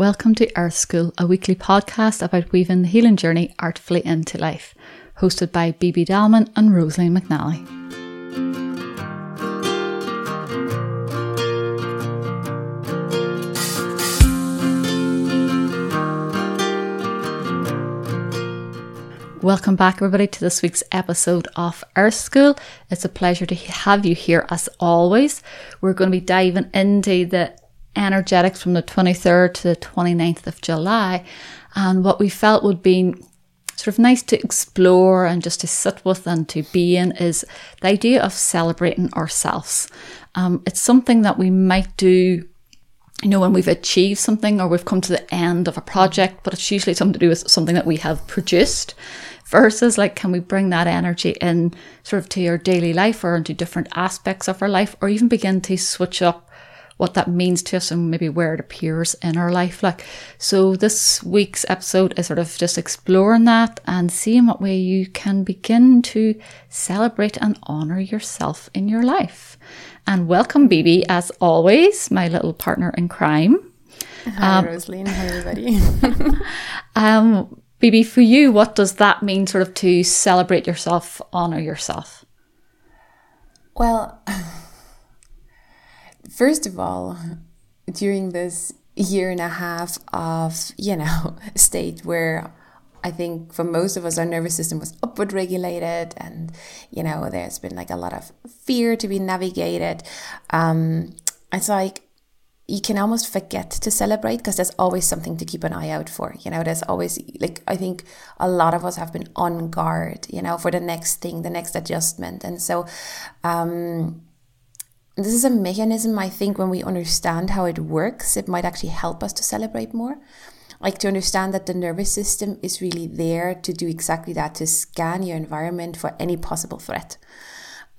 Welcome to Earth School, a weekly podcast about weaving the healing journey artfully into life, hosted by BB Dalman and Rosalie McNally. Welcome back, everybody, to this week's episode of Earth School. It's a pleasure to have you here as always. We're going to be diving into the energetics from the 23rd to the 29th of July and what we felt would be sort of nice to explore and just to sit with and to be in is the idea of celebrating ourselves. Um, it's something that we might do you know, when we've achieved something or we've come to the end of a project, but it's usually something to do with something that we have produced versus like, can we bring that energy in sort of to your daily life or into different aspects of our life or even begin to switch up what that means to us and maybe where it appears in our life. Like, so this week's episode is sort of just exploring that and seeing what way you can begin to celebrate and honor yourself in your life. And welcome, BB, as always, my little partner in crime. Hi, um, Rosaline. Hi, everybody. um, BB, for you, what does that mean, sort of, to celebrate yourself, honor yourself? Well, first of all, during this year and a half of, you know, state where I think for most of us, our nervous system was upward regulated, and you know, there's been like a lot of fear to be navigated. Um, it's like you can almost forget to celebrate because there's always something to keep an eye out for. You know, there's always like I think a lot of us have been on guard, you know, for the next thing, the next adjustment, and so. Um, this is a mechanism I think when we understand how it works, it might actually help us to celebrate more. Like to understand that the nervous system is really there to do exactly that, to scan your environment for any possible threat.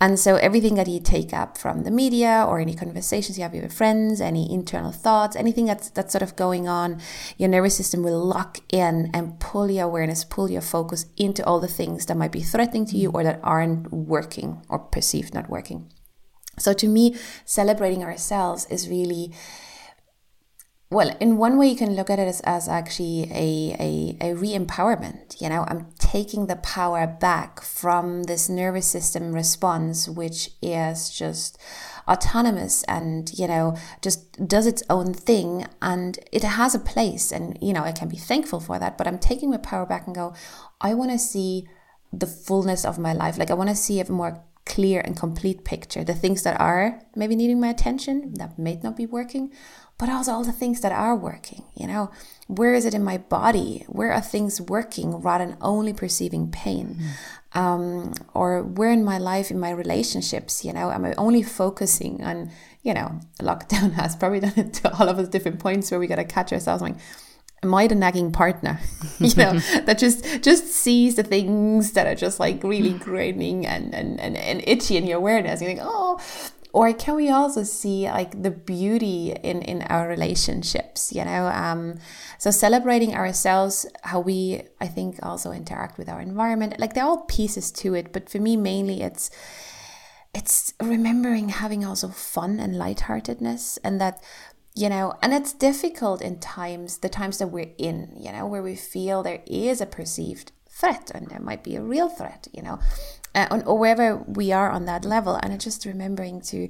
And so everything that you take up from the media or any conversations you have with your friends, any internal thoughts, anything that's that's sort of going on, your nervous system will lock in and pull your awareness, pull your focus into all the things that might be threatening to you or that aren't working or perceived not working. So to me, celebrating ourselves is really well, in one way, you can look at it as, as actually a, a, a re empowerment. You know, I'm taking the power back from this nervous system response, which is just autonomous and, you know, just does its own thing. And it has a place. And, you know, I can be thankful for that. But I'm taking my power back and go, I want to see the fullness of my life. Like, I want to see a more clear and complete picture. The things that are maybe needing my attention, that may not be working, but also all the things that are working. You know, where is it in my body? Where are things working rather than only perceiving pain? Mm. Um, or where in my life, in my relationships, you know, am I only focusing on, you know, lockdown has probably done it to all of us different points where we got to catch ourselves like, am I the nagging partner? you know, that just just sees the things that are just like really graining and, and, and, and itchy in your awareness. You think, oh, or can we also see like the beauty in in our relationships you know um so celebrating ourselves how we i think also interact with our environment like they're all pieces to it but for me mainly it's it's remembering having also fun and lightheartedness and that you know and it's difficult in times the times that we're in you know where we feel there is a perceived threat and there might be a real threat you know uh, or wherever we are on that level. And it's just remembering to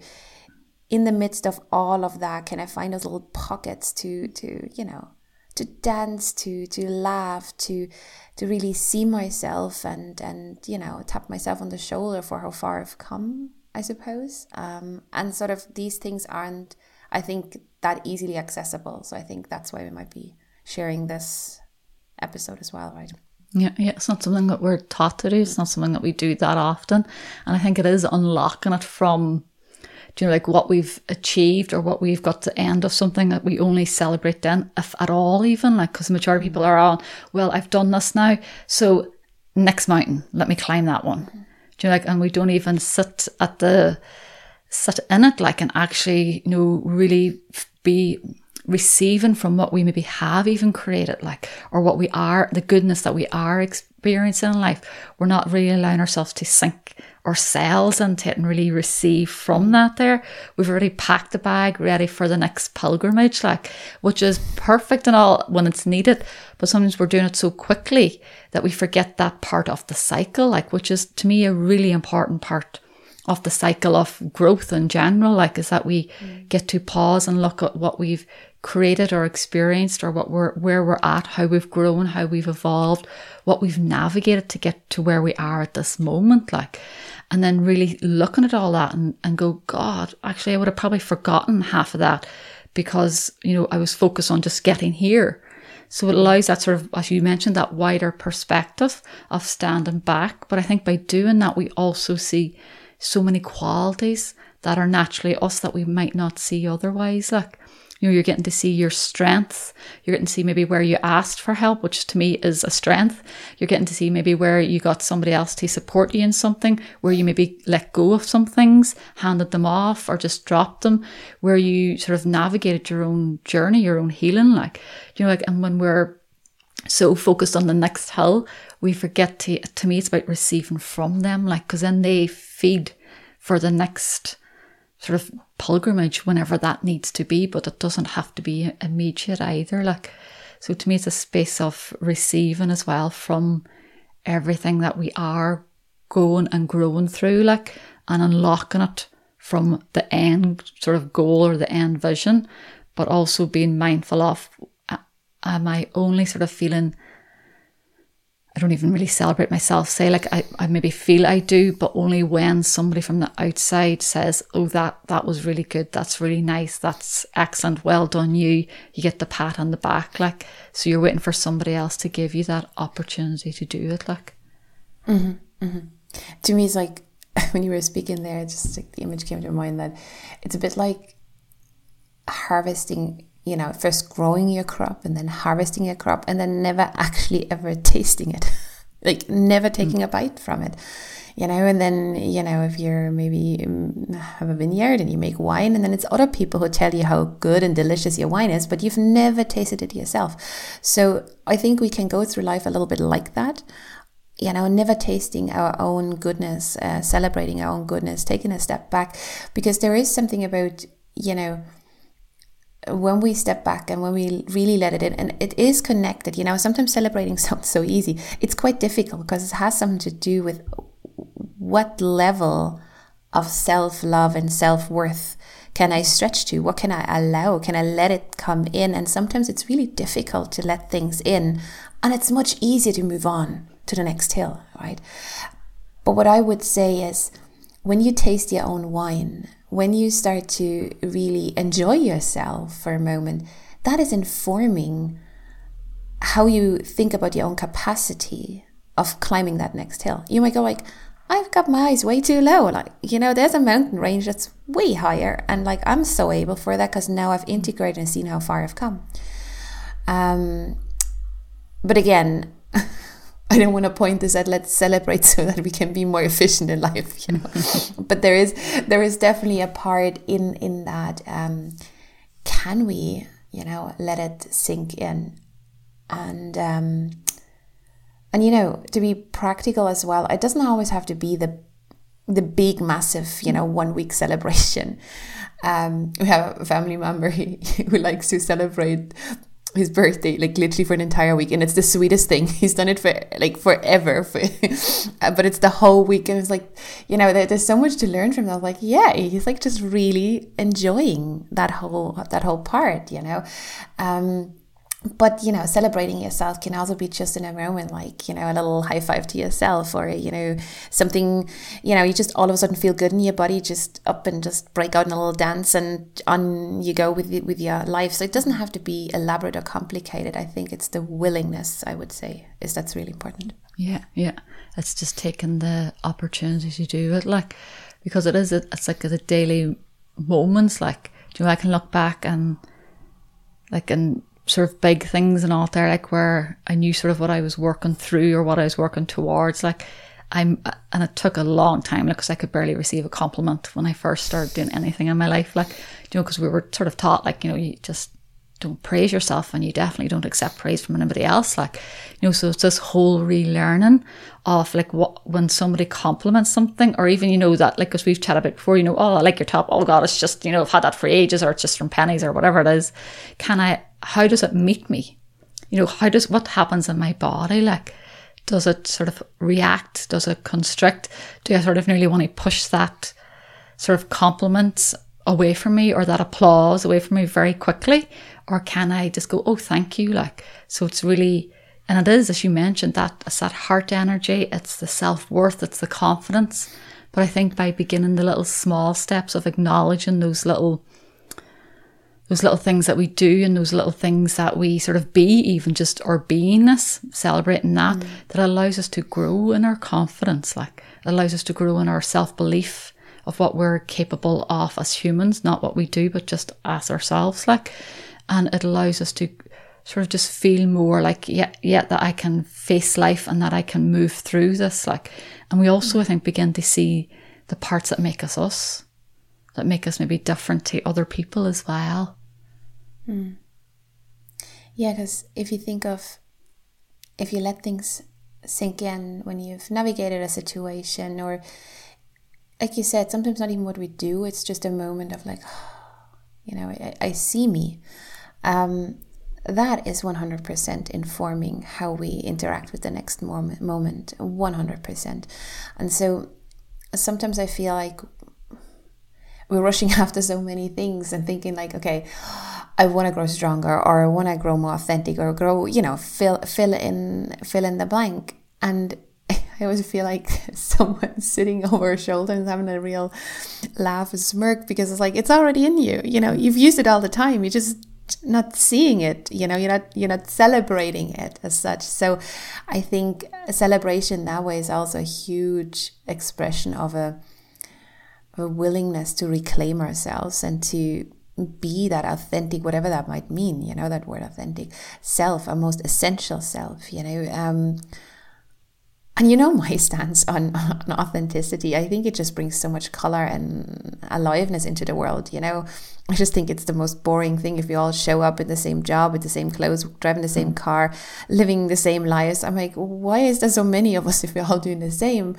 in the midst of all of that can i find those little pockets to to you know to dance to to laugh to to really see myself and and you know tap myself on the shoulder for how far i've come i suppose. Um, and sort of these things aren't i think that easily accessible. So I think that's why we might be sharing this episode as well, right? Yeah, yeah, it's not something that we're taught to do. It's not something that we do that often, and I think it is unlocking it from, you know, like what we've achieved or what we've got to end of something that we only celebrate then, if at all, even like because the majority of people are on. Well, I've done this now, so next mountain, let me climb that one. Mm-hmm. Do you know, like, and we don't even sit at the sit in it, like, and actually, you know, really be receiving from what we maybe have even created, like, or what we are, the goodness that we are experiencing in life. We're not really allowing ourselves to sink ourselves into it and really receive from that there. We've already packed the bag ready for the next pilgrimage, like, which is perfect and all when it's needed. But sometimes we're doing it so quickly that we forget that part of the cycle, like, which is to me a really important part of the cycle of growth in general, like, is that we mm. get to pause and look at what we've created or experienced or what we're where we're at, how we've grown, how we've evolved, what we've navigated to get to where we are at this moment, like and then really looking at all that and, and go, God, actually I would have probably forgotten half of that because, you know, I was focused on just getting here. So it allows that sort of, as you mentioned, that wider perspective of standing back. But I think by doing that, we also see so many qualities that are naturally us that we might not see otherwise. Like, you know, you're getting to see your strengths. You're getting to see maybe where you asked for help, which to me is a strength. You're getting to see maybe where you got somebody else to support you in something, where you maybe let go of some things, handed them off, or just dropped them, where you sort of navigated your own journey, your own healing. Like, you know, like, and when we're so focused on the next hill, we forget to, to me, it's about receiving from them, like, because then they feed for the next sort of pilgrimage whenever that needs to be, but it doesn't have to be immediate either. Like, so to me, it's a space of receiving as well from everything that we are going and growing through, like, and unlocking it from the end sort of goal or the end vision, but also being mindful of am I only sort of feeling I don't even really celebrate myself. Say like I, I maybe feel I do, but only when somebody from the outside says, "Oh, that that was really good. That's really nice. That's excellent. Well done, you." You get the pat on the back, like so. You're waiting for somebody else to give you that opportunity to do it, like. Mm-hmm, mm-hmm. To me, it's like when you were speaking there, just like the image came to mind that it's a bit like harvesting you know, first growing your crop and then harvesting your crop and then never actually ever tasting it. like never mm. taking mm. a bite from it. You know, and then, you know, if you're maybe um, have a vineyard and you make wine, and then it's other people who tell you how good and delicious your wine is, but you've never tasted it yourself. So I think we can go through life a little bit like that you know, never tasting our own goodness, uh, celebrating our own goodness, taking a step back, because there is something about, you know, when we step back and when we really let it in and it is connected you know sometimes celebrating sounds so easy. It's quite difficult because it has something to do with what level of self-love and self-worth can i stretch to? What can i allow? Can i let it come in? And sometimes it's really difficult to let things in and it's much easier to move on to the next hill right? But what i would say is when you taste your own wine when you start to really enjoy yourself for a moment, that is informing how you think about your own capacity of climbing that next hill. You might go like, I've got my eyes way too low. Like, you know, there's a mountain range that's way higher. And like, I'm so able for that because now I've integrated and seen how far I've come. Um, but again, I don't want to point this at let's celebrate so that we can be more efficient in life, you know. but there is there is definitely a part in in that. Um, can we, you know, let it sink in, and um, and you know, to be practical as well. It doesn't always have to be the the big, massive, you know, one week celebration. Um, we have a family member who likes to celebrate his birthday like literally for an entire week and it's the sweetest thing. He's done it for like forever for, but it's the whole week and it's like you know there, there's so much to learn from that. Like yeah he's like just really enjoying that whole that whole part you know? Um but you know celebrating yourself can also be just in a moment like you know a little high five to yourself or you know something you know you just all of a sudden feel good in your body just up and just break out in a little dance and on you go with with your life. So it doesn't have to be elaborate or complicated. I think it's the willingness i would say is that's really important. Yeah yeah. It's just taking the opportunity to do it like because it is it's like the daily moments like you know i can look back and like and sort of big things and all there, like where I knew sort of what I was working through or what I was working towards. Like I'm, and it took a long time, like, cause I could barely receive a compliment when I first started doing anything in my life. Like, you know, cause we were sort of taught, like, you know, you just don't praise yourself and you definitely don't accept praise from anybody else. Like you know so it's this whole relearning of like what when somebody compliments something or even you know that like because we've chatted about before you know oh I like your top. Oh god it's just you know I've had that for ages or it's just from Penneys or whatever it is. Can I how does it meet me? You know how does what happens in my body? Like does it sort of react? Does it constrict? Do I sort of nearly want to push that sort of compliments away from me or that applause away from me very quickly or can I just go, oh, thank you? Like, so it's really, and it is, as you mentioned, that it's that heart energy, it's the self worth, it's the confidence. But I think by beginning the little small steps of acknowledging those little, those little things that we do and those little things that we sort of be, even just our beingness, celebrating that, mm. that allows us to grow in our confidence, like it allows us to grow in our self belief of what we're capable of as humans, not what we do, but just as ourselves, like and it allows us to sort of just feel more like yeah yeah that I can face life and that I can move through this like and we also I think begin to see the parts that make us us that make us maybe different to other people as well mm. yeah because if you think of if you let things sink in when you've navigated a situation or like you said sometimes not even what we do it's just a moment of like you know I, I see me um, that is 100% informing how we interact with the next moment, moment 100%. And so sometimes I feel like we're rushing after so many things and thinking like, okay, I want to grow stronger or I want to grow more authentic or grow, you know, fill fill in fill in the blank. And I always feel like someone sitting over our shoulder and having a real laugh and smirk because it's like it's already in you. You know, you've used it all the time. You just not seeing it you know you're not you're not celebrating it as such. So i think a celebration that way is also a huge expression of a, a willingness to reclaim ourselves and to be that authentic whatever that might mean you know that word authentic self our most essential self you know um, and you know my stance on, on authenticity. I think it just brings so much color and aliveness into the world you know i just think it's the most boring thing if we all show up in the same job with the same clothes driving the same mm. car living the same lives i'm like why is there so many of us if we're all doing the same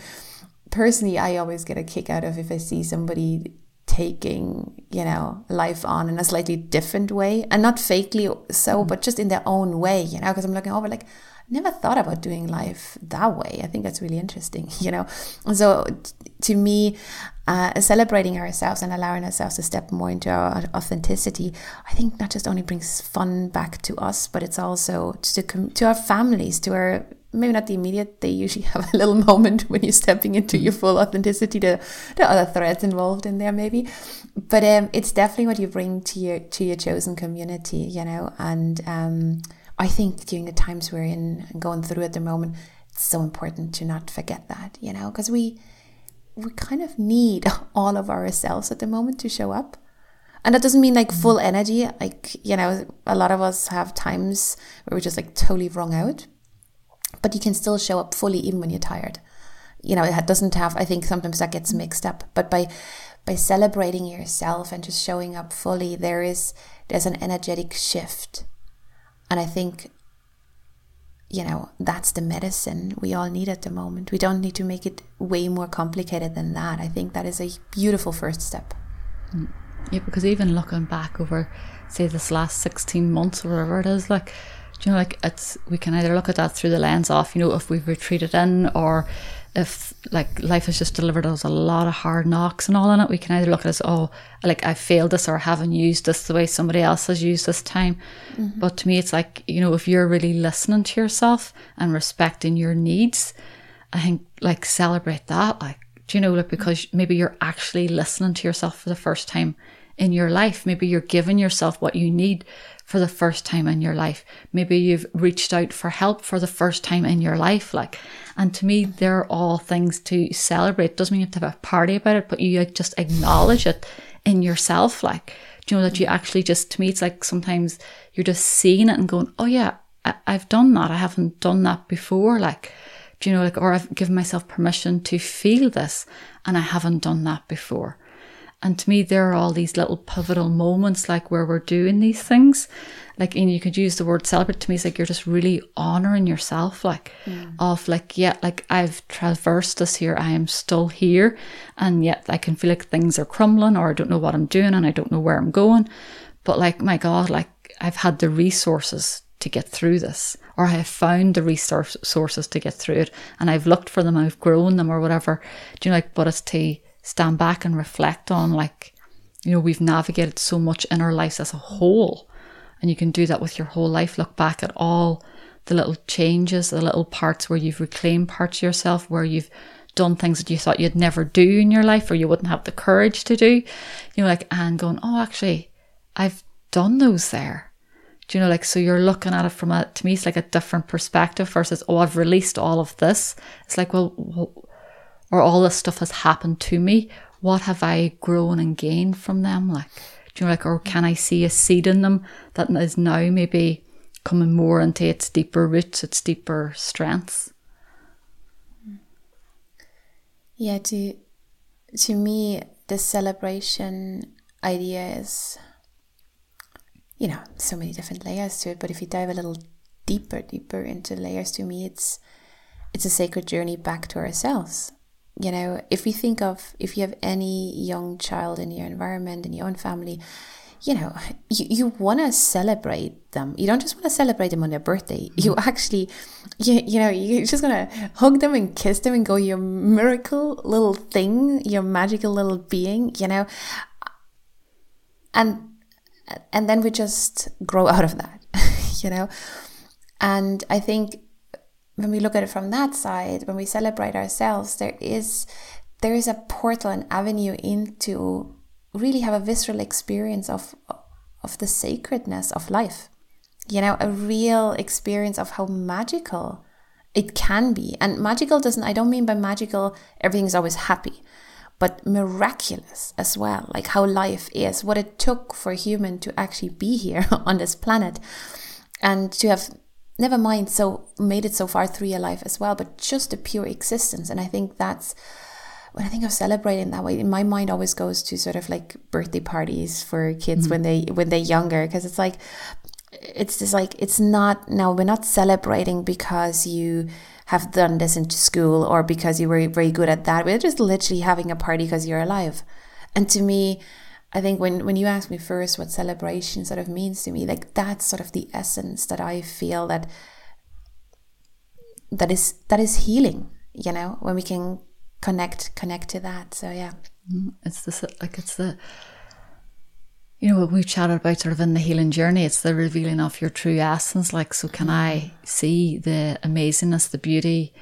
personally i always get a kick out of if i see somebody taking you know life on in a slightly different way and not fakely so mm. but just in their own way you know because i'm looking over like never thought about doing life that way. I think that's really interesting, you know. So to me, uh, celebrating ourselves and allowing ourselves to step more into our authenticity, I think not just only brings fun back to us, but it's also to to our families, to our maybe not the immediate. They usually have a little moment when you're stepping into your full authenticity. The the other threads involved in there maybe, but um, it's definitely what you bring to your to your chosen community, you know, and um I think during the times we're in and going through at the moment, it's so important to not forget that, you know, because we we kind of need all of ourselves at the moment to show up. And that doesn't mean like full mm. energy. Like, you know, a lot of us have times where we're just like totally wrung out. But you can still show up fully even when you're tired. You know, it doesn't have I think sometimes that gets mixed up. But by by celebrating yourself and just showing up fully, there is there's an energetic shift and I think, you know, that's the medicine we all need at the moment. We don't need to make it way more complicated than that. I think that is a beautiful first step. Mm. Yeah, because even looking back over, say, this last 16 months or whatever it is, like, you know, like it's, we can either look at that through the lens of, you know, if we've retreated in or if like life has just delivered us a lot of hard knocks and all in it, we can either look at it as, oh, like I failed this or I haven't used this the way somebody else has used this time. Mm-hmm. But to me, it's like, you know, if you're really listening to yourself and respecting your needs, I think like celebrate that. Like, do you know, like because maybe you're actually listening to yourself for the first time in your life. Maybe you're giving yourself what you need for the first time in your life. Maybe you've reached out for help for the first time in your life. Like, and to me, they're all things to celebrate. Doesn't mean you have to have a party about it, but you just acknowledge it in yourself. Like, do you know that you actually just, to me, it's like sometimes you're just seeing it and going, oh yeah, I, I've done that. I haven't done that before. Like, do you know, like, or I've given myself permission to feel this and I haven't done that before. And to me, there are all these little pivotal moments, like where we're doing these things. Like, and you could use the word celebrate to me. It's like you're just really honoring yourself, like, mm. of like, yeah, like I've traversed this here. I am still here. And yet I can feel like things are crumbling or I don't know what I'm doing and I don't know where I'm going. But like, my God, like I've had the resources to get through this, or I have found the resources to get through it, and I've looked for them, I've grown them, or whatever. Do you know, like, but it's to stand back and reflect on, like, you know, we've navigated so much in our lives as a whole, and you can do that with your whole life. Look back at all the little changes, the little parts where you've reclaimed parts of yourself, where you've done things that you thought you'd never do in your life or you wouldn't have the courage to do. You know, like, and going, oh, actually, I've done those there. Do you know, like, so you're looking at it from a, to me, it's like a different perspective versus, oh, I've released all of this. It's like, well, or all this stuff has happened to me. What have I grown and gained from them? Like, do you know, like, or can I see a seed in them that is now maybe coming more into its deeper roots, its deeper strengths? Yeah, to, to me, the celebration idea is you know, so many different layers to it. But if you dive a little deeper, deeper into layers, to me, it's it's a sacred journey back to ourselves. You know, if we think of if you have any young child in your environment in your own family, you know, you, you want to celebrate them. You don't just want to celebrate them on their birthday. You mm-hmm. actually, you, you know, you're just going to hug them and kiss them and go, your miracle little thing, your magical little being, you know. And and then we just grow out of that you know and i think when we look at it from that side when we celebrate ourselves there is there is a portal an avenue into really have a visceral experience of of the sacredness of life. You know a real experience of how magical it can be. And magical doesn't i don't mean by magical everything's always happy but miraculous as well, like how life is, what it took for a human to actually be here on this planet. And to have never mind so made it so far through your life as well, but just a pure existence. And I think that's when I think of celebrating that way, in my mind always goes to sort of like birthday parties for kids mm-hmm. when they when they're younger, because it's like it's just like it's not now we're not celebrating because you have done this in school or because you were very good at that. We're just literally having a party because you're alive. And to me, I think when, when you asked me first what celebration sort of means to me, like that's sort of the essence that I feel that that is that is healing, you know, when we can connect connect to that. So yeah. Mm-hmm. It's this like it's the you know what we've chatted about sort of in the healing journey it's the revealing of your true essence like so can i see the amazingness the beauty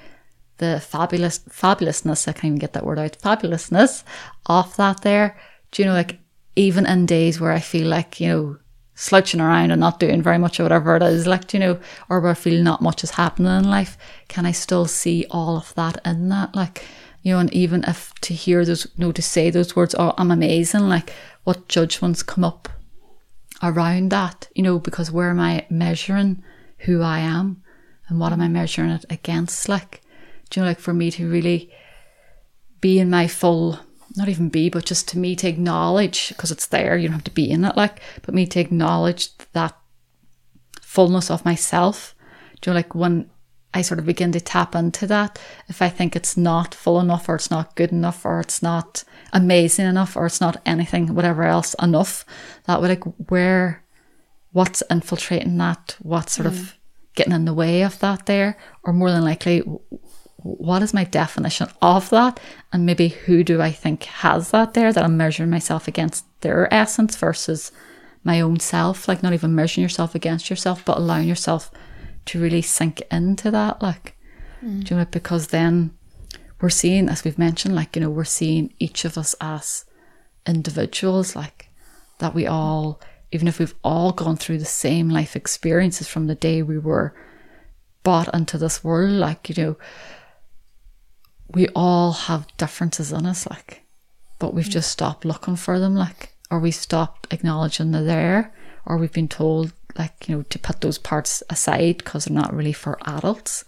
the fabulous fabulousness i can't even get that word out fabulousness off that there do you know like even in days where i feel like you know slouching around and not doing very much or whatever it is like you know or where i feel not much is happening in life can i still see all of that in that like you know and even if to hear those you know to say those words oh i'm amazing like what judgments come up around that, you know, because where am I measuring who I am and what am I measuring it against? Like, do you know, like for me to really be in my full, not even be, but just to me to acknowledge, because it's there, you don't have to be in it, like, but me to acknowledge that fullness of myself. Do you know, like when I sort of begin to tap into that, if I think it's not full enough or it's not good enough or it's not amazing enough or it's not anything, whatever else enough. That would like where, what's infiltrating that? What's sort mm. of getting in the way of that there? Or more than likely, what is my definition of that? And maybe who do I think has that there that I'm measuring myself against their essence versus my own self? Like not even measuring yourself against yourself, but allowing yourself to really sink into that. Like, mm. do you know, because then we're seeing, as we've mentioned, like, you know, we're seeing each of us as individuals, like that we all, even if we've all gone through the same life experiences from the day we were brought into this world, like, you know, we all have differences in us, like, but we've mm. just stopped looking for them, like, or we stopped acknowledging they're there, or we've been told, like, you know, to put those parts aside because they're not really for adults.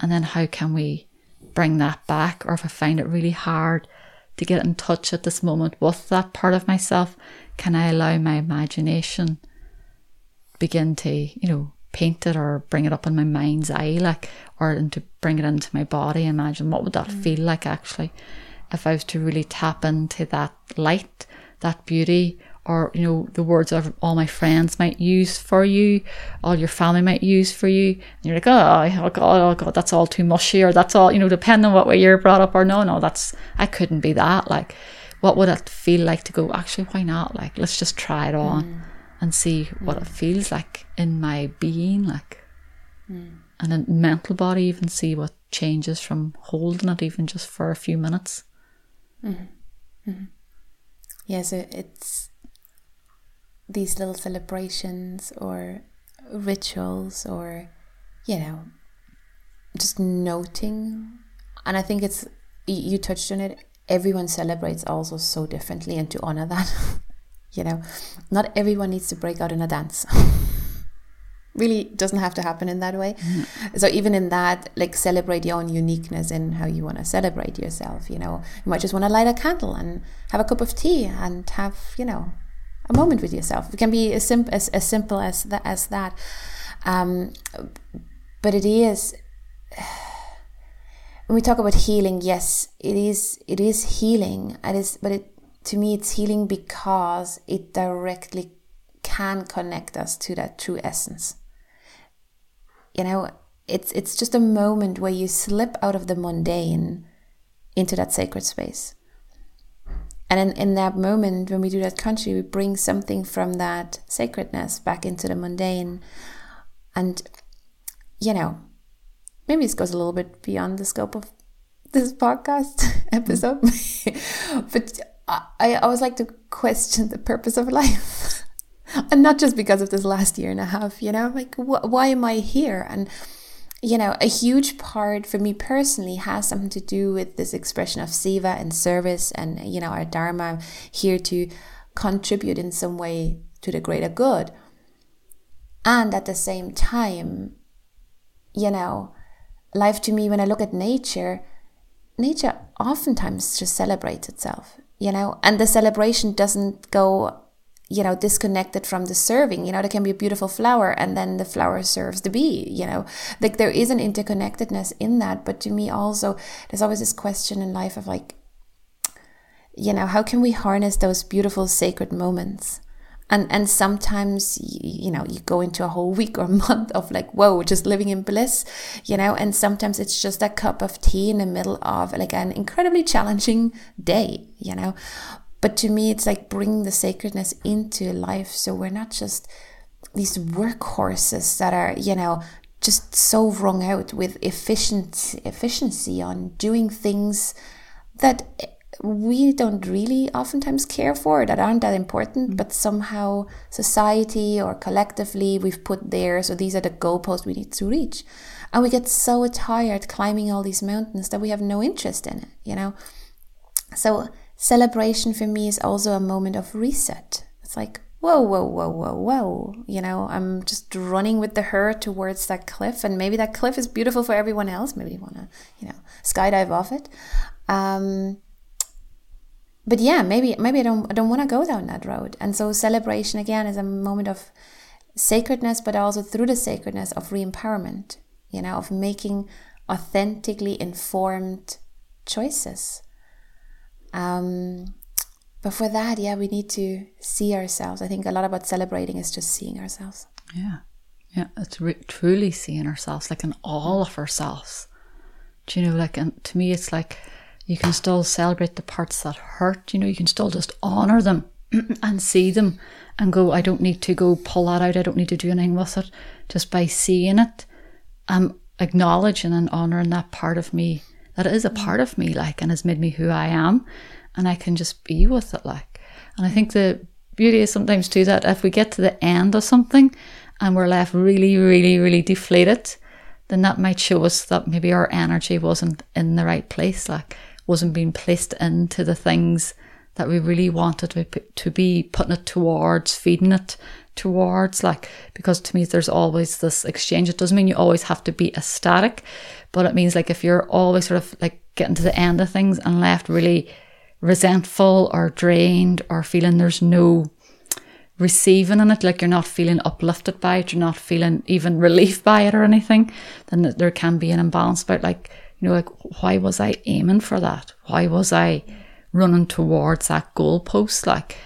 And then how can we bring that back, or if I find it really hard to get in touch at this moment with that part of myself? Can I allow my imagination begin to, you know, paint it or bring it up in my mind's eye, like, or to bring it into my body? Imagine what would that mm. feel like actually if I was to really tap into that light, that beauty, or you know the words of all my friends might use for you, all your family might use for you, and you're like, oh, oh god, oh god, that's all too mushy, or that's all you know, depending on what way you're brought up, or no, no, that's I couldn't be that. Like, what would it feel like to go? Actually, why not? Like, let's just try it on mm. And see what mm. it feels like in my being, like, mm. and in mental body, even see what changes from holding it, even just for a few minutes. Mm-hmm. Mm-hmm. Yeah, so it's these little celebrations or rituals or, you know, just noting. And I think it's, you touched on it, everyone celebrates also so differently, and to honor that, you know, not everyone needs to break out in a dance. really doesn't have to happen in that way. Mm. So even in that, like celebrate your own uniqueness in how you want to celebrate yourself. You know, you might just want to light a candle and have a cup of tea and have you know a moment with yourself. It can be as simple as, as simple as that as that. Um, but it is when we talk about healing, yes, it is it is healing. It is but it to me it's healing because it directly can connect us to that true essence you know, it's it's just a moment where you slip out of the mundane into that sacred space. And in, in that moment, when we do that country, we bring something from that sacredness back into the mundane. And, you know, maybe this goes a little bit beyond the scope of this podcast episode. but I, always like to question the purpose of life. And not just because of this last year and a half you know like wh- why am i here? And you know a huge part for me personally has something to do with this expression of seva and service and you know our dharma here to contribute in some way to the greater good. And at the same time you know life to me when i look at nature nature oftentimes just celebrates itself you know? And the celebration doesn't go you know disconnected from the serving you know? There can be a beautiful flower and then the flower serves the bee you know? Like there is an interconnectedness in that but to me also there's always this question in life of like you know how can we harness those beautiful sacred moments and and sometimes you, know you go into a whole week or month of like whoa just living in bliss you know and sometimes it's just a cup of tea in the middle of like an incredibly challenging day you know but to me, it's like bringing the sacredness into life. So we're not just these workhorses that are, you know, just so wrung out with efficient efficiency on doing things that we don't really oftentimes care for that aren't that important mm. but somehow society or collectively we've put there so these are the goalposts we need to reach and we get so tired climbing all these mountains that we have no interest in it you know so celebration for me is also a moment of reset. It's like, whoa, whoa, whoa, whoa, whoa. You know, I'm just running with the herd towards that cliff, and maybe that cliff is beautiful for everyone else. Maybe you want to, you know, skydive off it. Um, but yeah, maybe maybe I don't I don't want to go down that road. And so celebration again is a moment of sacredness, but also through the sacredness of re-empowerment. You know, of making authentically informed choices um, but for that, yeah, we need to see ourselves. I think a lot about celebrating is just seeing ourselves. Yeah. Yeah. It's re- truly seeing ourselves, like in all of ourselves. Do you know, like, and to me, it's like you can still celebrate the parts that hurt, you know, you can still just honor them and see them and go, I don't need to go pull that out. I don't need to do anything with it. Just by seeing it, I'm acknowledging and honoring that part of me that is a mm. part of me, like, and has made me who I am, and I can just be with it, like. And I think the beauty is sometimes too that if we get to the end of something and we're left really, really, really deflated, then that might show us that maybe our energy wasn't in the right place, like wasn't being placed into the things that we really wanted to, to be putting it towards, feeding it towards. Like, because to me, there's always this exchange. It doesn't mean you always have to be ecstatic, but it means like if you're always sort of like getting to the end of things and left really resentful or drained or feeling there's no receiving in it, like you're not feeling uplifted by it, you're not feeling even relief by it or anything, then there can be an imbalance about like, you know, like why was I aiming for that? Why was I running towards that goalpost? Like,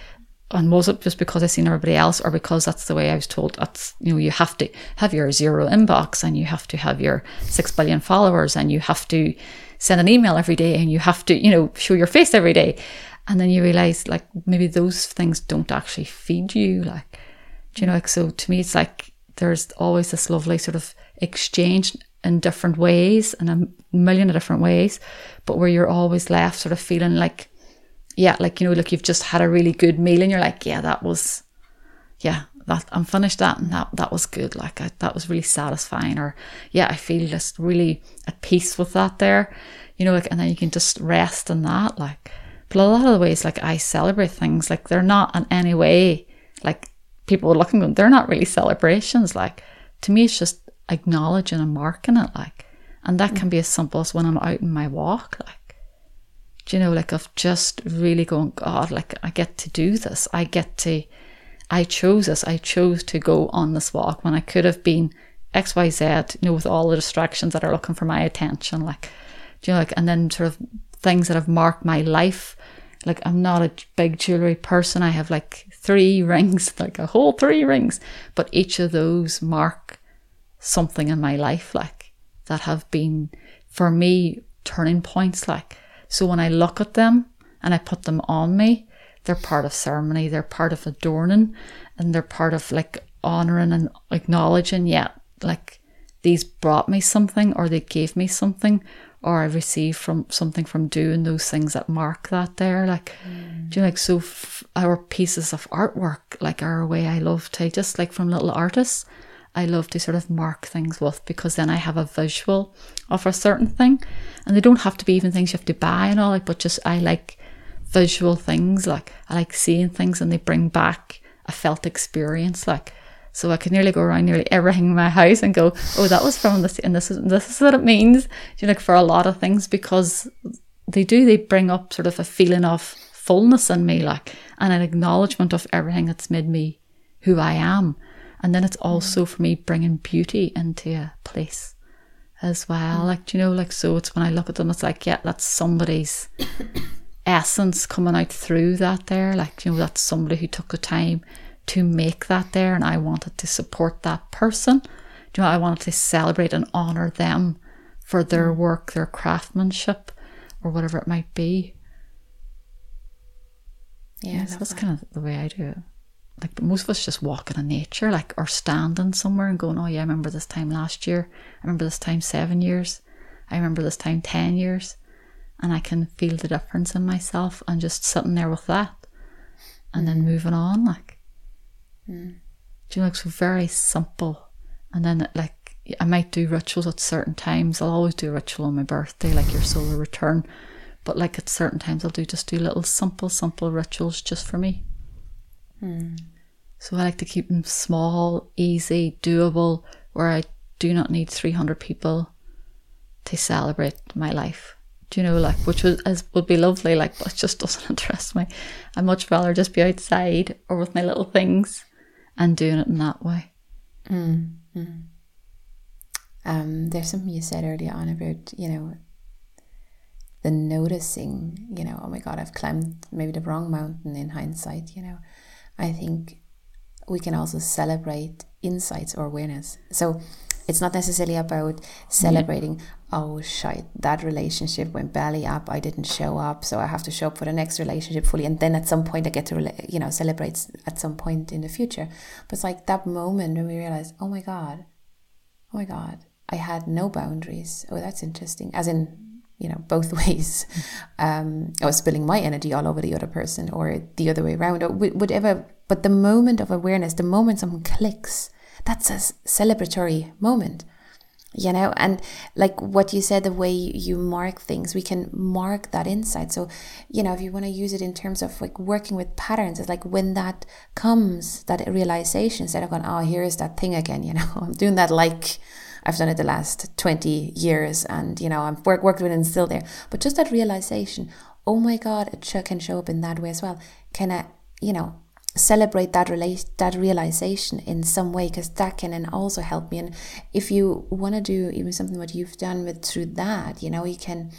and was it just because I seen everybody else, or because that's the way I was told? That's you know, you have to have your zero inbox, and you have to have your six billion followers, and you have to send an email every day, and you have to you know show your face every day, and then you realize like maybe those things don't actually feed you, like do you know? Like so, to me, it's like there's always this lovely sort of exchange in different ways, in a million of different ways, but where you're always left sort of feeling like yeah, like, you know, like you've just had a really good meal and you're like, yeah, that was, yeah, that I'm finished that and that, that was good. Like I, that was really satisfying or yeah, I feel just really at peace with that there, you know, like, and then you can just rest in that. Like, but a lot of the ways, like I celebrate things, like they're not in any way like people are looking they're not really celebrations. Like to me, it's just acknowledging and marking it. Like, and that can be as simple as when I'm out in my walk. Like, do you know, like of just really going, God, like I get to do this. I get to, I chose this. I chose to go on this walk when I could have been X, Y, Z, you know, with all the distractions that are looking for my attention. Like, do you know, like, and then sort of things that have marked my life. Like, I'm not a big jewelry person. I have like three rings, like a whole three rings, but each of those mark something in my life, like that have been for me turning points, like so when I look at them and I put them on me, they're part of ceremony, they're part of adorning, and they're part of like honoring and acknowledging, yeah, like these brought me something or they gave me something or I received from something from doing those things that mark that there. Like, mm. do you know, like, so f- our pieces of artwork, like, are a way I love to just like from little artists. I love to sort of mark things with because then I have a visual of a certain thing. And they don't have to be even things you have to buy and all, like, but just I like visual things. Like, I like seeing things and they bring back a felt experience. Like, so I could nearly go around nearly everything in my house and go, oh, that was from this, and this is this is what it means. You know, like for a lot of things because they do. They bring up sort of a feeling of fullness in me, like, and an acknowledgement of everything that's made me who I am. And then it's also for me bringing beauty into a place as well. Like, you know, like, so it's when I look at them, it's like, yeah, that's somebody's essence coming out through that there. Like, you know, that's somebody who took the time to make that there. And I wanted to support that person. You know, I wanted to celebrate and honor them for their mm. work, their craftsmanship, or whatever it might be. Yeah, so that's that. kind of the way I do it like most of us just walking in nature, like or standing somewhere and going, Oh yeah, I remember this time last year. I remember this time seven years. I remember this time ten years. And I can feel the difference in myself and just sitting there with that and then moving on, like mm. do you know like so very simple. And then like I might do rituals at certain times. I'll always do a ritual on my birthday, like your solar return. But like at certain times I'll do just do little simple, simple rituals just for me. So I like to keep them small, easy, doable, where I do not need 300 people to celebrate my life. Do you know, like, which was, as, would be lovely, like, but it just doesn't interest me. I'd much rather just be outside or with my little things and doing it in that way. Mm. Um, there's something you said earlier on about, you know, the noticing, you know, oh my God, I've climbed maybe the wrong mountain in hindsight, you know. I think we can also celebrate insights or awareness. So it's not necessarily about celebrating, yeah. oh, shit, that relationship went belly up, I didn't show up, so I have to show up for the next relationship fully. And then at some point, I get to, you know, celebrate at some point in the future. But it's like that moment when we realize, oh my God, oh my God, I had no boundaries. Oh, that's interesting. As in, you know both ways. Um, was spilling my energy all over the other person or the other way around or whatever. But the moment of awareness the moment something clicks that's a celebratory moment you know? And like what you said the way you mark things we can mark that insight. So you know if you want to use it in terms of like working with patterns it's like when that comes that realization instead of going oh here's that thing again you know? I'm doing that like I've done it the last 20 years and, you know, I've worked, worked with it and still there. But just that realization, oh my God, it can show up in that way as well. Can I, you know, celebrate that relate that realization in some way because that can and also help me and if you want to do even something what you've done with through that you know you can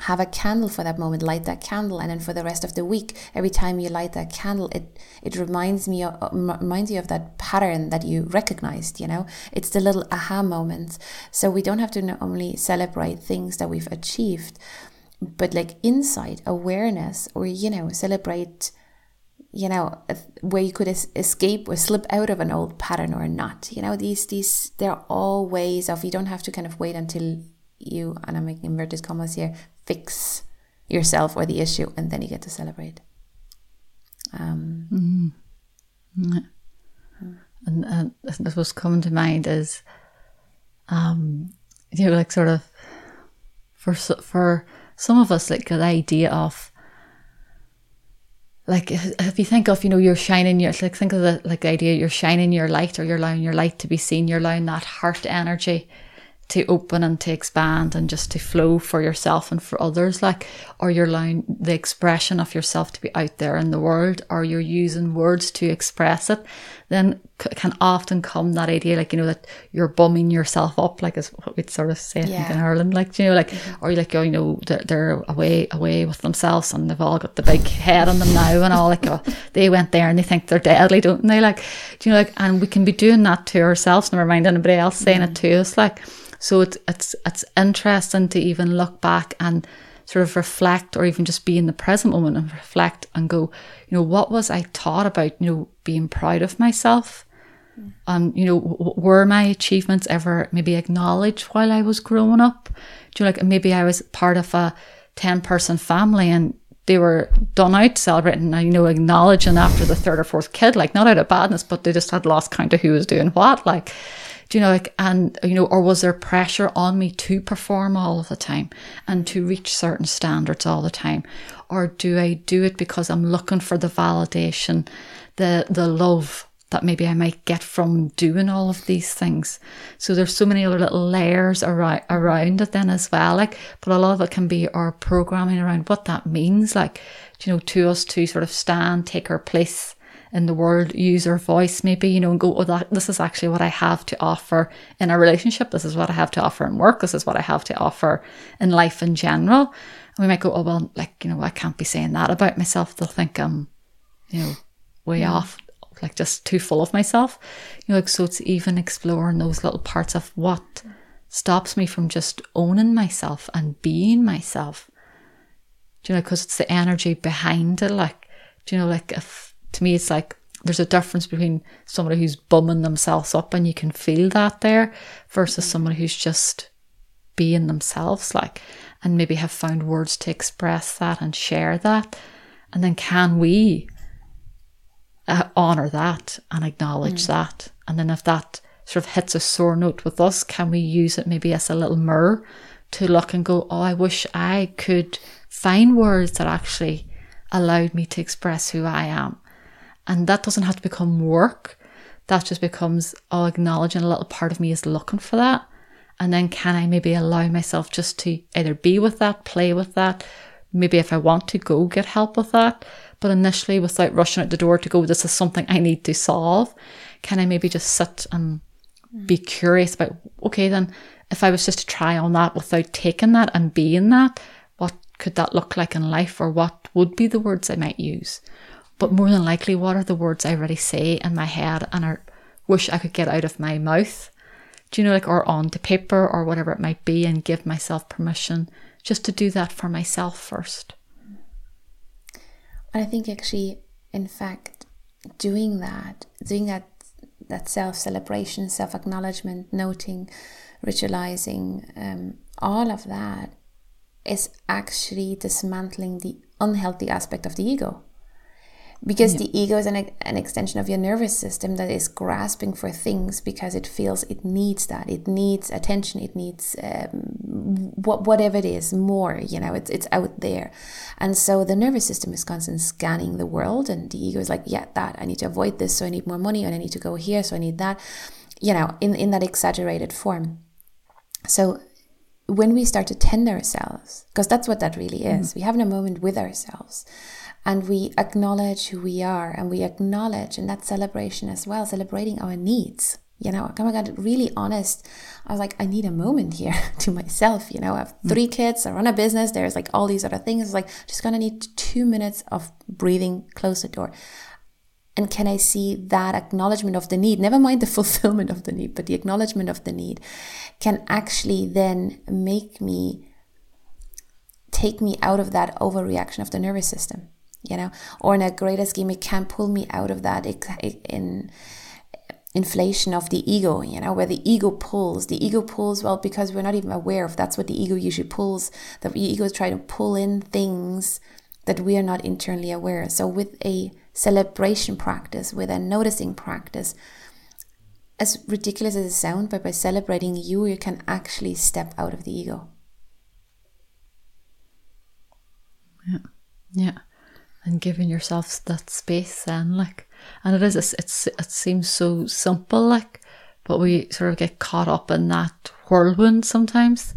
have a candle for that moment light that candle and then for the rest of the week every time you light that candle it it reminds me of, uh, reminds you of that pattern that you recognized you know? It's the little aha moments. So we don't have to not only celebrate things that we've achieved but like insight awareness or you know celebrate you know where you could es- escape or slip out of an old pattern or not you know? These these they're all ways of you don't have to kind of wait until you and i'm making inverted commas here fix yourself or the issue, and then you get to celebrate. Um, mm-hmm. And, and that was coming to mind is, um, you know, like sort of for for some of us, like the idea of like if you think of you know you're shining your like think of the like the idea you're shining your light or you're allowing your light to be seen you're allowing that heart energy to open and to expand and just to flow for yourself and for others like or you're allowing the expression of yourself to be out there in the world or you're using words to express it then c- can often come that idea like you know that you're bumming yourself up like is what we'd sort of say yeah. in Ireland like you know like mm-hmm. or like oh, you know they're, they're away away with themselves and they've all got the big head on them now and all like oh, they went there and they think they're deadly don't they like do you know like and we can be doing that to ourselves never mind anybody else saying mm-hmm. it to us like so it's it's it's interesting to even look back and sort of reflect or even just be in the present moment and reflect and go, you know, what was I taught about, you know, being proud of myself? Mm. Um, you know, w- were my achievements ever maybe acknowledged while I was growing up? Do you know, like maybe I was part of a 10 person family and they were done out celebrating, you know, acknowledging after the third or fourth kid, like not out of badness, but they just had lost count of who was doing what. Like, do you know, like, and, you know, or was there pressure on me to perform all of the time and to reach certain standards all the time? Or do I do it because I'm looking for the validation, the, the love that maybe I might get from doing all of these things. So there's so many other little layers around around it then as well. Like, but a lot of it can be our programming around what that means. Like, you know, to us to sort of stand, take our place in the world use our voice maybe you know and go oh that this is actually what i have to offer in a relationship. This is what i have to offer in work. This is what i have to offer in life in general. And we might go oh well like you know i can't be saying that about myself. They'll think i'm you know way yeah. off like just too full of myself. You know like so it's even exploring those little parts of what stops me from just owning myself and being myself. Do you know because it's the energy behind it like do you know like if to me, it's like there's a difference between somebody who's bumming themselves up and you can feel that there versus mm. somebody who's just being themselves, like, and maybe have found words to express that and share that. And then can we uh, honor that and acknowledge mm. that? And then if that sort of hits a sore note with us, can we use it maybe as a little mirror to look and go, oh, I wish I could find words that actually allowed me to express who I am and that doesn't have to become work. That just becomes, oh, acknowledging a little part of me is looking for that. And then can I maybe allow myself just to either be with that, play with that, maybe if I want to go get help with that, but initially without rushing out the door to go, this is something I need to solve. Can I maybe just sit and be mm. curious about, okay, then if I was just to try on that without taking that and being that, what could that look like in life or what would be the words I might use? But more than likely, what are the words I already say in my head and I wish I could get out of my mouth? Do you know, like, or onto paper or whatever it might be, and give myself permission just to do that for myself first. And I think actually, in fact, doing that, doing that, that self celebration, self acknowledgement, noting, ritualizing, um, all of that is actually dismantling the unhealthy aspect of the ego because yeah. the ego is an, an extension of your nervous system that is grasping for things because it feels it needs that. It needs attention. It needs um, what, whatever it is more you know it's, it's out there. And so the nervous system is constantly scanning the world and the ego is like yeah that i need to avoid this so i need more money and i need to go here so i need that. You know in, in that exaggerated form. So when we start to tend ourselves, because that's what that really is, mm. we have a moment with ourselves and we acknowledge who we are and we acknowledge in that celebration as well, celebrating our needs. You know, I got really honest. I was like, I need a moment here to myself. You know, I have mm. three kids, I run a business, there's like all these other things. It's like, just gonna need two minutes of breathing, close the door. And can I see that acknowledgement of the need, never mind the fulfillment of the need, but the acknowledgement of the need can actually then make me take me out of that overreaction of the nervous system, you know, or in a greater scheme, it can pull me out of that in inflation of the ego, you know, where the ego pulls. The ego pulls, well, because we're not even aware of that's what the ego usually pulls. The ego is trying to pull in things that we are not internally aware. So with a celebration practice, with a noticing practice. As ridiculous as it sounds, but by celebrating you, you can actually step out of the ego. Yeah, yeah, and giving yourself that space, and like, and it is, it's, it seems so simple, like, but we sort of get caught up in that whirlwind sometimes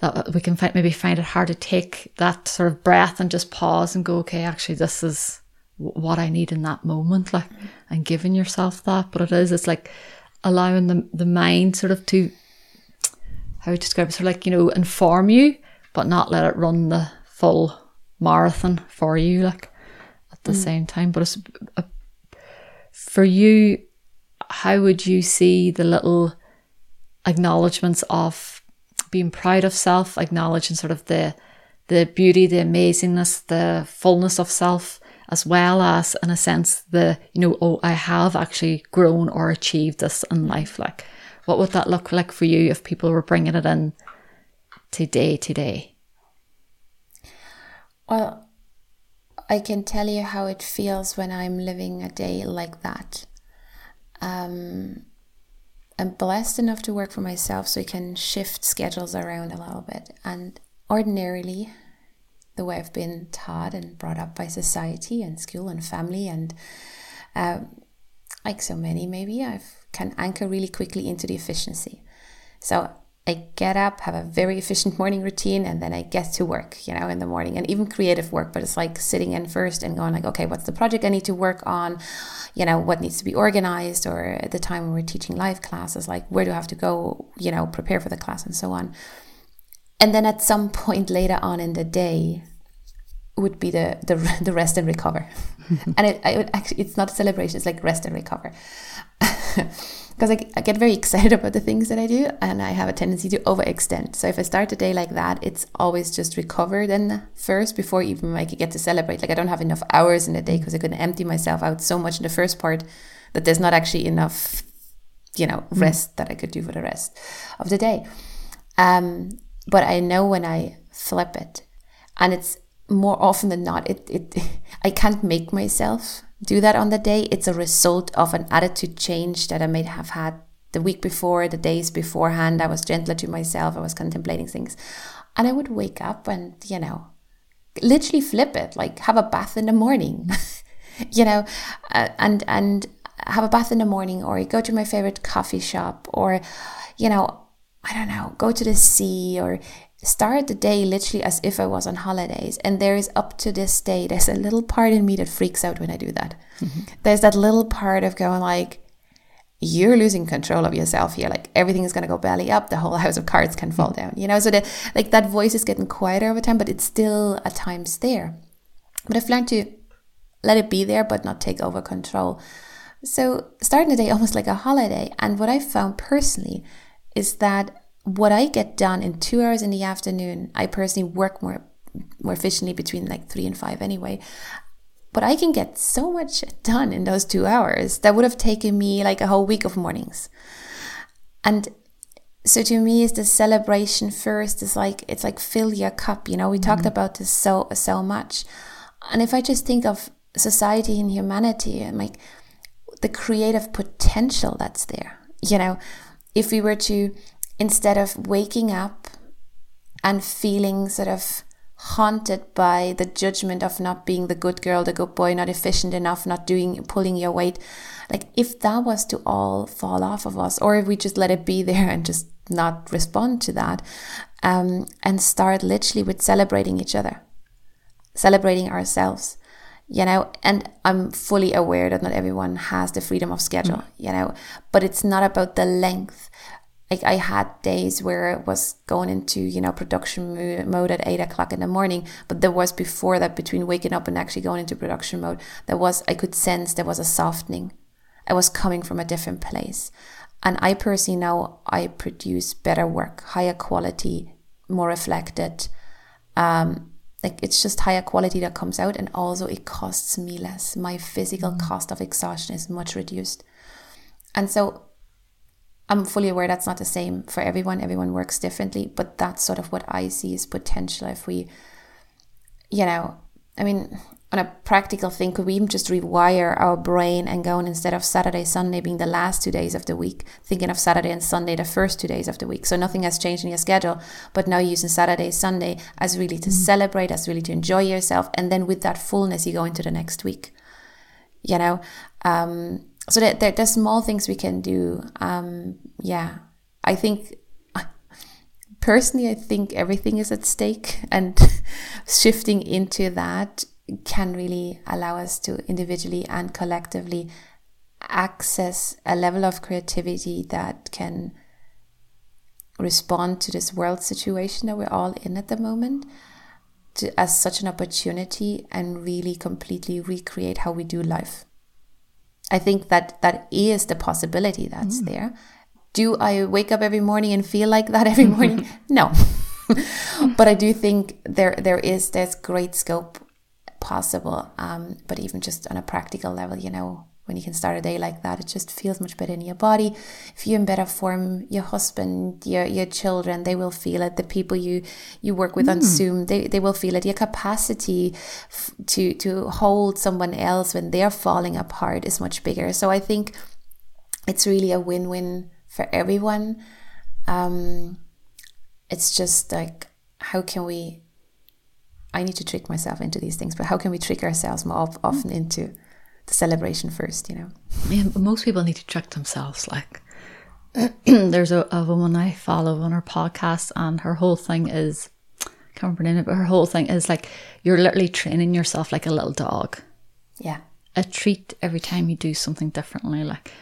that we can find maybe find it hard to take that sort of breath and just pause and go, okay, actually, this is what I need in that moment, like, and giving yourself that. But it is, it's like allowing the, the mind sort of to, how to describe it, sort of like, you know, inform you, but not let it run the full marathon for you, like, at the mm. same time. But it's, uh, for you, how would you see the little acknowledgements of being proud of self, acknowledging sort of the, the beauty, the amazingness, the fullness of self, as well as in a sense the you know oh i have actually grown or achieved this in life like what would that look like for you if people were bringing it in to day to day well i can tell you how it feels when i'm living a day like that um, i'm blessed enough to work for myself so i can shift schedules around a little bit and ordinarily the way I've been taught and brought up by society and school and family and um, like so many maybe I can anchor really quickly into the efficiency. So I get up, have a very efficient morning routine, and then I get to work, you know, in the morning and even creative work. But it's like sitting in first and going like, okay, what's the project I need to work on? You know, what needs to be organized? Or at the time when we're teaching live classes, like where do I have to go? You know, prepare for the class and so on. And then at some point later on in the day, would be the the, the rest and recover, and it, I would actually it's not a celebration; it's like rest and recover, because I, I get very excited about the things that I do, and I have a tendency to overextend. So if I start the day like that, it's always just recover then first before even I could get to celebrate. Like I don't have enough hours in the day because I couldn't empty myself out so much in the first part that there's not actually enough, you know, mm. rest mm. that I could do for the rest of the day. Um, but I know when I flip it, and it's more often than not, it, it I can't make myself do that on the day. It's a result of an attitude change that I may have had the week before, the days beforehand. I was gentler to myself. I was contemplating things. And I would wake up and, you know, literally flip it, like have a bath in the morning, you know, uh, and, and have a bath in the morning or go to my favorite coffee shop or, you know, I don't know, go to the sea or start the day literally as if I was on holidays. And there is up to this day, there's a little part in me that freaks out when I do that. Mm-hmm. There's that little part of going like, you're losing control of yourself here. Like everything is gonna go belly up. The whole house of cards can fall down. You know, so that like that voice is getting quieter over time, but it's still at times there. But I've learned to let it be there, but not take over control. So starting the day almost like a holiday. And what I found personally is that what I get done in two hours in the afternoon, I personally work more more efficiently between like three and five anyway. But I can get so much done in those two hours that would have taken me like a whole week of mornings. And so to me is the celebration first is like it's like fill your cup, you know. We mm-hmm. talked about this so so much. And if I just think of society and humanity and like the creative potential that's there, you know, if we were to instead of waking up and feeling sort of haunted by the judgment of not being the good girl, the good boy, not efficient enough, not doing, pulling your weight. Like if that was to all fall off of us, or if we just let it be there and just not respond to that, um, and start literally with celebrating each other, celebrating ourselves, you know, and I'm fully aware that not everyone has the freedom of schedule, mm. you know, but it's not about the length like I had days where it was going into you know production mode at eight o'clock in the morning, but there was before that between waking up and actually going into production mode, there was I could sense there was a softening. I was coming from a different place, and I personally know I produce better work, higher quality, more reflected. Um, like it's just higher quality that comes out, and also it costs me less. My physical mm. cost of exhaustion is much reduced, and so I'm fully aware that's not the same for everyone. Everyone works differently, but that's sort of what I see as potential if we, you know, I mean, on a practical thing, could we even just rewire our brain and go on instead of Saturday, Sunday being the last two days of the week, thinking of Saturday and Sunday the first two days of the week? So nothing has changed in your schedule, but now using Saturday, Sunday as really to mm. celebrate, as really to enjoy yourself. And then with that fullness, you go into the next week, you know? Um, so there, there's small things we can do. Um, yeah, I think personally, I think everything is at stake, and shifting into that can really allow us to individually and collectively access a level of creativity that can respond to this world situation that we're all in at the moment to, as such an opportunity and really completely recreate how we do life. I think that that is the possibility that's mm. there. Do I wake up every morning and feel like that every morning? no. but I do think there there is there's great scope possible. Um, but even just on a practical level, you know, when you can start a day like that, it just feels much better in your body. If you're in better form, your husband, your your children, they will feel it. The people you you work with mm. on Zoom, they, they will feel it. Your capacity f- to to hold someone else when they're falling apart is much bigger. So I think it's really a win win for everyone. Um, it's just like how can we? I need to trick myself into these things, but how can we trick ourselves more often into the celebration first, you know. Yeah, but most people need to check themselves. Like, there's a, a woman I follow on her podcast, and her whole thing is, I can't remember her name, but her whole thing is like you're literally training yourself like a little dog. Yeah. A treat every time you do something differently. Like,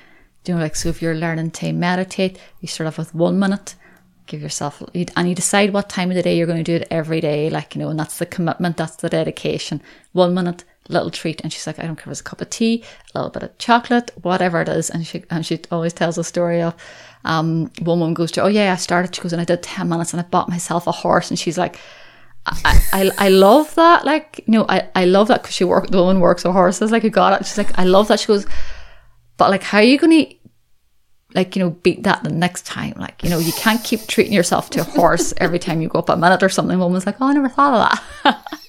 you know, like so if you're learning to meditate, you start off with one minute give yourself and you decide what time of the day you're going to do it every day like you know and that's the commitment that's the dedication one minute little treat. And she's like, I don't care if it's a cup of tea, a little bit of chocolate, whatever it is. And she and she always tells a story of um, one woman goes to, oh yeah, I started. She goes and I did ten minutes and I bought myself a horse. And she's like. I, I, I love that. Like, you know, I, I love that because she work, the woman works with horses. Like, you got it. She's like, I love that. She goes, but like, how are you going to like you know beat that the next time like you know you can't keep treating yourself to a horse every time you go up a minute or something The woman's like oh i never thought of that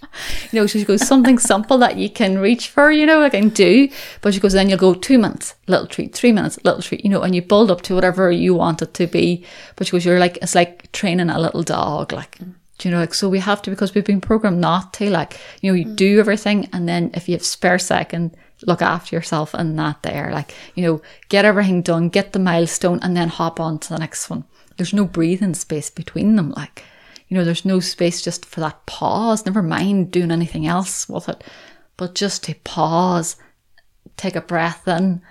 you know so she goes something simple that you can reach for you know like and do but she goes then you'll go two minutes little treat three minutes little treat you know and you build up to whatever you want it to be but she goes you're like it's like training a little dog like do you know like so we have to because we've been programmed not to like you know you mm. do everything and then if you have spare second look after yourself and that there. Like, you know, get everything done, get the milestone, and then hop on to the next one. There's no breathing space between them. Like, you know, there's no space just for that pause. Never mind doing anything else with it, but just to pause, take a breath in,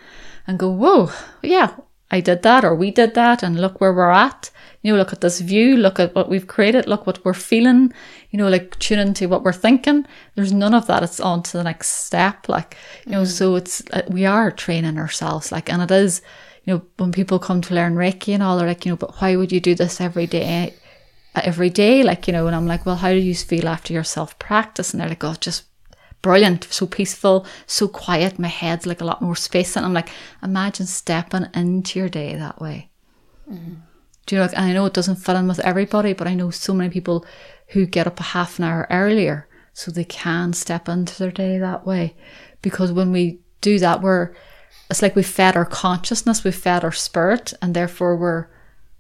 and go, whoa, yeah, I did that, or we did that, and look where we're at you know, look at this view, look at what we've created, look what we're feeling, you know, like tune into what we're thinking. There's none of that. It's on to the next step. Like, you know, mm. so it's, uh, we are training ourselves. Like, and it is, you know, when people come to learn Reiki and all, they're like, you know, but why would you do this every day? Every day, like, you know, and I'm like, well, how do you feel after your self practice? And they're like, oh, just brilliant, so peaceful, so quiet. My head's like a lot more space. And I'm like, imagine stepping into your day that way. Mm. Do you know? And I know it doesn't fit in with everybody, but I know so many people who get up a half an hour earlier so they can step into their day that way. Because when we do that, we're it's like we fed our consciousness, we fed our spirit, and therefore we're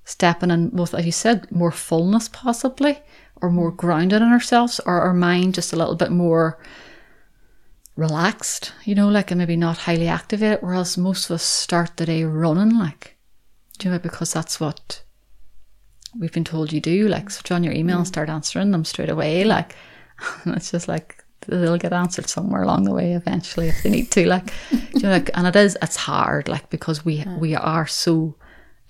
stepping in with, as you said, more fullness possibly, or more mm. grounded in ourselves or our mind just a little bit more relaxed, you know, like and maybe not highly activated, whereas most of us start the day running like do you know because that's what we've been told you do, like switch on your email and start answering them straight away. Mm. Like it's just like they'll get answered somewhere along the way eventually if they need to. Like you know, like and it is it's hard, like because we we are so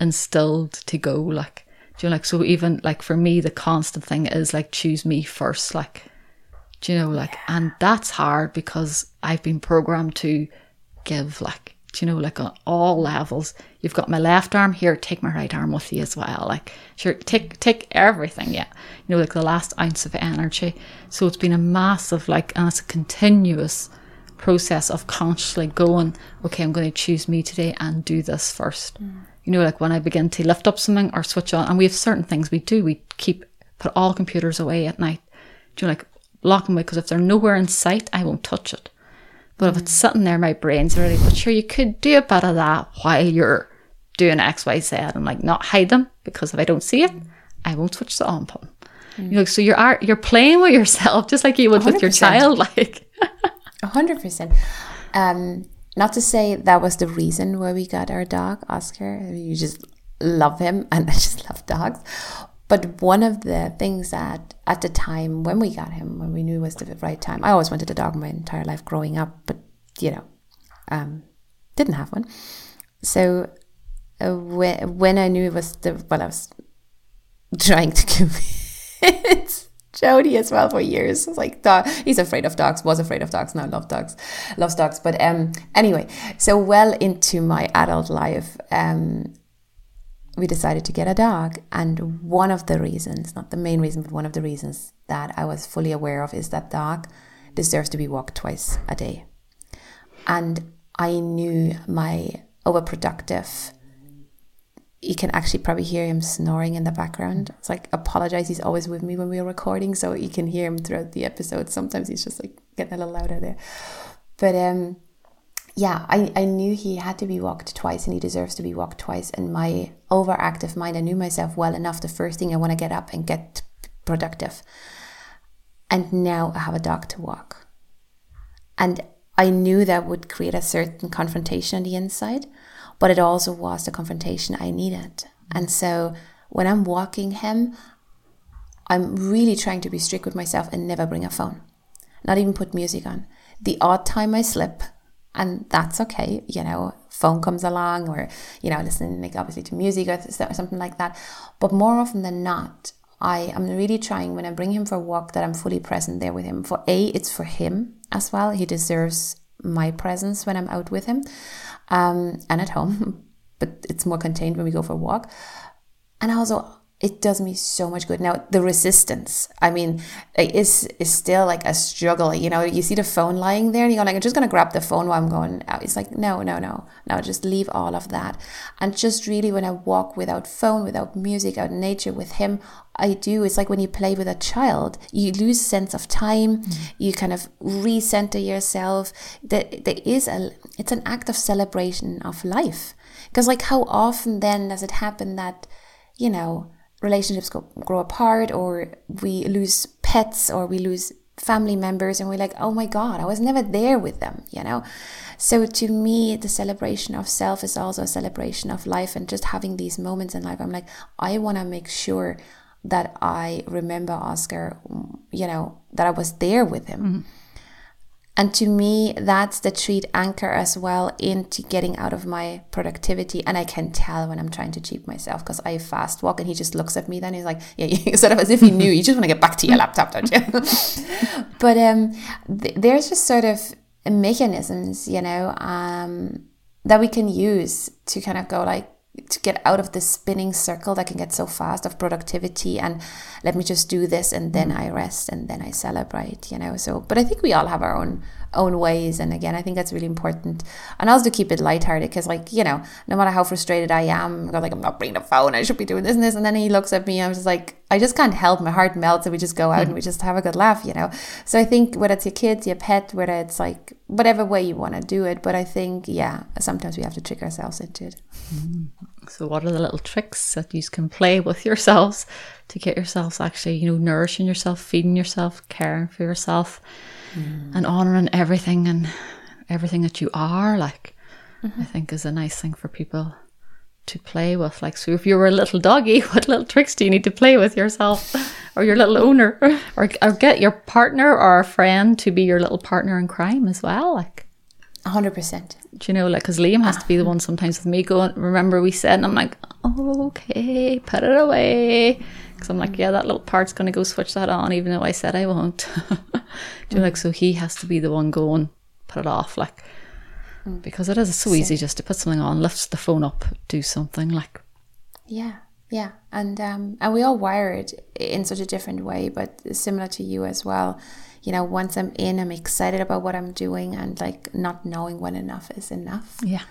instilled to go like do you know like so even like for me the constant thing is like choose me first, like do you know, like and that's hard because I've been programmed to give like do you know, like on all levels. You've got my left arm here, take my right arm with you as well. Like, sure, take take everything, yeah. You know, like the last ounce of energy. So it's been a massive, like, and it's a continuous process of consciously going, okay, I'm going to choose me today and do this first. Mm. You know, like when I begin to lift up something or switch on, and we have certain things we do, we keep, put all computers away at night. Do you know, like, lock them away because if they're nowhere in sight, I won't touch it. But if it's sitting there, my brain's already, but sure, you could do a bit of that while you're doing X, Y, Z and like not hide them because if I don't see it, I won't switch the on button. Mm. You know, so you're you're playing with yourself just like you would 100%. with your child, like a hundred percent. Um, not to say that was the reason why we got our dog Oscar. You just love him, and I just love dogs. But one of the things that at the time when we got him, when we knew it was the right time, I always wanted a dog my entire life growing up, but you know, um, didn't have one. So uh, when, when I knew it was the, well, I was trying to convince Jody as well for years. It's like dog, he's afraid of dogs, was afraid of dogs, now love dogs, loves dogs. But um, anyway, so well into my adult life, um, we decided to get a dog. And one of the reasons, not the main reason, but one of the reasons that I was fully aware of is that dog deserves to be walked twice a day. And I knew my overproductive, you can actually probably hear him snoring in the background. It's like, apologize, he's always with me when we are recording, so you can hear him throughout the episode. Sometimes he's just like getting a little louder there. But um, yeah, I, I knew he had to be walked twice and he deserves to be walked twice. And my overactive mind, I knew myself well enough. The first thing I want to get up and get productive. And now I have a dog to walk. And I knew that would create a certain confrontation on the inside, but it also was the confrontation I needed. And so when I'm walking him, I'm really trying to be strict with myself and never bring a phone, not even put music on. The odd time I slip, and that's okay you know phone comes along or you know listening like obviously to music or something like that but more often than not i am really trying when i bring him for a walk that i'm fully present there with him for a it's for him as well he deserves my presence when i'm out with him um, and at home but it's more contained when we go for a walk and also it does me so much good. Now the resistance, I mean, is is still like a struggle. You know, you see the phone lying there, and you go like, I'm just gonna grab the phone while I'm going out. It's like, no, no, no, no, just leave all of that, and just really when I walk without phone, without music, out in nature with him, I do. It's like when you play with a child, you lose sense of time. Mm. You kind of recenter yourself. There, there is a. It's an act of celebration of life, because like how often then does it happen that, you know relationships go, grow apart or we lose pets or we lose family members and we're like oh my god i was never there with them you know? So to me the celebration of self is also a celebration of life and just having these moments in life. I'm like i want to make sure that i remember oscar you know that i was there with him. Mm-hmm and to me, that's the treat anchor as well into getting out of my productivity. And I can tell when I'm trying to cheat myself because I fast walk and he just looks at me. Then he's like, yeah, sort of as if he knew. You just want to get back to your laptop, don't you? but um, th- there's just sort of mechanisms, you know, um, that we can use to kind of go like, to get out of this spinning circle that can get so fast of productivity and let me just do this and then mm. I rest and then I celebrate, you know. So, but I think we all have our own own ways, and again, I think that's really important. And also to keep it lighthearted, because like you know, no matter how frustrated I am, I'm like I'm not bringing a phone. I should be doing this and this, and then he looks at me. I'm just like, I just can't help. My heart melts, and we just go out hmm. and we just have a good laugh, you know. So I think whether it's your kids, your pet, whether it's like whatever way you want to do it, but I think yeah, sometimes we have to trick ourselves into it. Hmm. So, what are the little tricks that you can play with yourselves to get yourselves actually, you know, nourishing yourself, feeding yourself, caring for yourself, Mm. and honoring everything and everything that you are? Like, mm-hmm. I think is a nice thing for people to play with. Like, so if you were a little doggy, what little tricks do you need to play with yourself or your little owner, or, or get your partner or a friend to be your little partner in crime as well? Like, A hundred percent. do you know, like, because Liam has to be the ah. one sometimes with me going, remember we said, and I'm like, oh, okay, put it away. Because I'm like, yeah, that little part's going to go switch that on, even though I said I won't. do you know, like, so he has to be the one going, put it off, like, because it is so easy just to put something on, lift the phone up, do something, like, Yeah, yeah, and um, and we all wire it in such a different way, but similar to you as well. You know, once I'm in, I'm excited about what I'm doing, and like not knowing when enough is enough. yeah.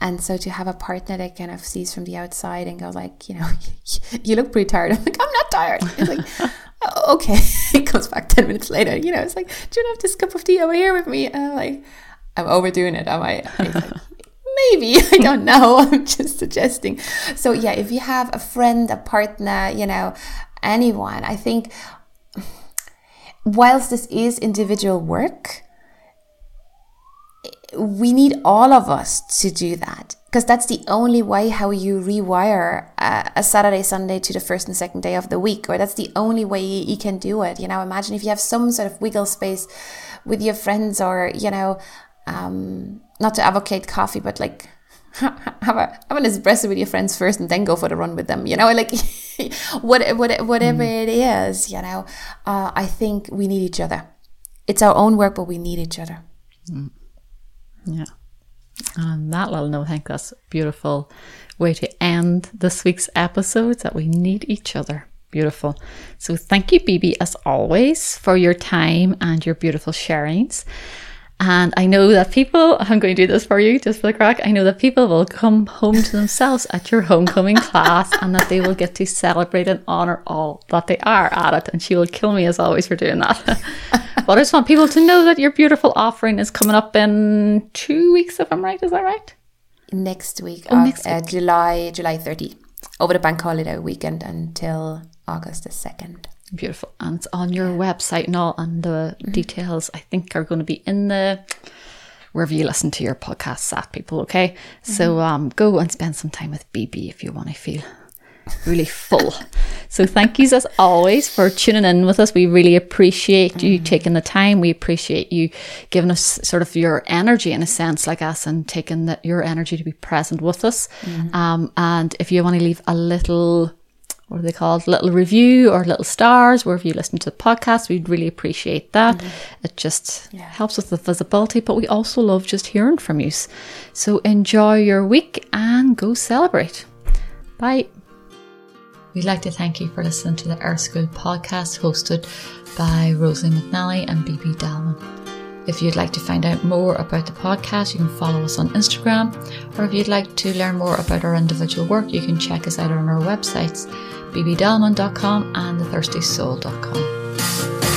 And so to have a partner that kind of sees from the outside and go like, you know, you look pretty tired. I'm like, I'm not tired. It's like, "Oh, okay. It comes back ten minutes later. You know, it's like, do you have this cup of tea over here with me? And I'm like, I'm overdoing it. Am I? Like, Maybe I don't know. I'm just suggesting. So yeah, if you have a friend, a partner, you know, anyone, I think whilst this is individual work, we need all of us to do that because that's the only way how you rewire a, a Saturday, Sunday to the first and second day of the week, or that's the only way you, you can do it. You know, imagine if you have some sort of wiggle space with your friends, or you know, um, not to advocate coffee, but like have a have an espresso with your friends first, and then go for the run with them. You know, like what, what whatever it is. You know, uh, I think we need each other. It's our own work, but we need each other. Yeah. On that little note, I think that's a beautiful way to end this week's episode that we need each other. Beautiful. So thank you, BB, as always, for your time and your beautiful sharings. And I know that people, I'm going to do this for you just for the crack. I know that people will come home to themselves at your homecoming class and that they will get to celebrate and honor all that they are at it. And she will kill me as always for doing that. but I just want people to know that your beautiful offering is coming up in two weeks, if I'm right. Is that right? next week, Oh, of, next uh, July July 30, over the bank holiday weekend until August the 2nd. Beautiful. And it's on your website and all, and the details I think are going to be in the wherever you listen to your podcasts at people, okay? So um go and spend some time with BB if you want to feel really full. so thank yous as always for tuning in with us. We really appreciate you taking the time. We appreciate you giving us sort of your energy in a sense like us and taking that your energy to be present with us. Um and if you want to leave a little what are they called? Little review or little stars wherever you listen to the podcast. We'd really appreciate that. Mm-hmm. It just helps with the visibility, but we also love just hearing from you. So enjoy your week and go celebrate. Bye. We'd like to thank you for listening to the Earth School podcast hosted by Rosalie McNally and BB Dalman. If you'd like to find out more about the podcast, you can follow us on Instagram, or if you'd like to learn more about our individual work, you can check us out on our websites, bbdalman.com and thethirstysoul.com.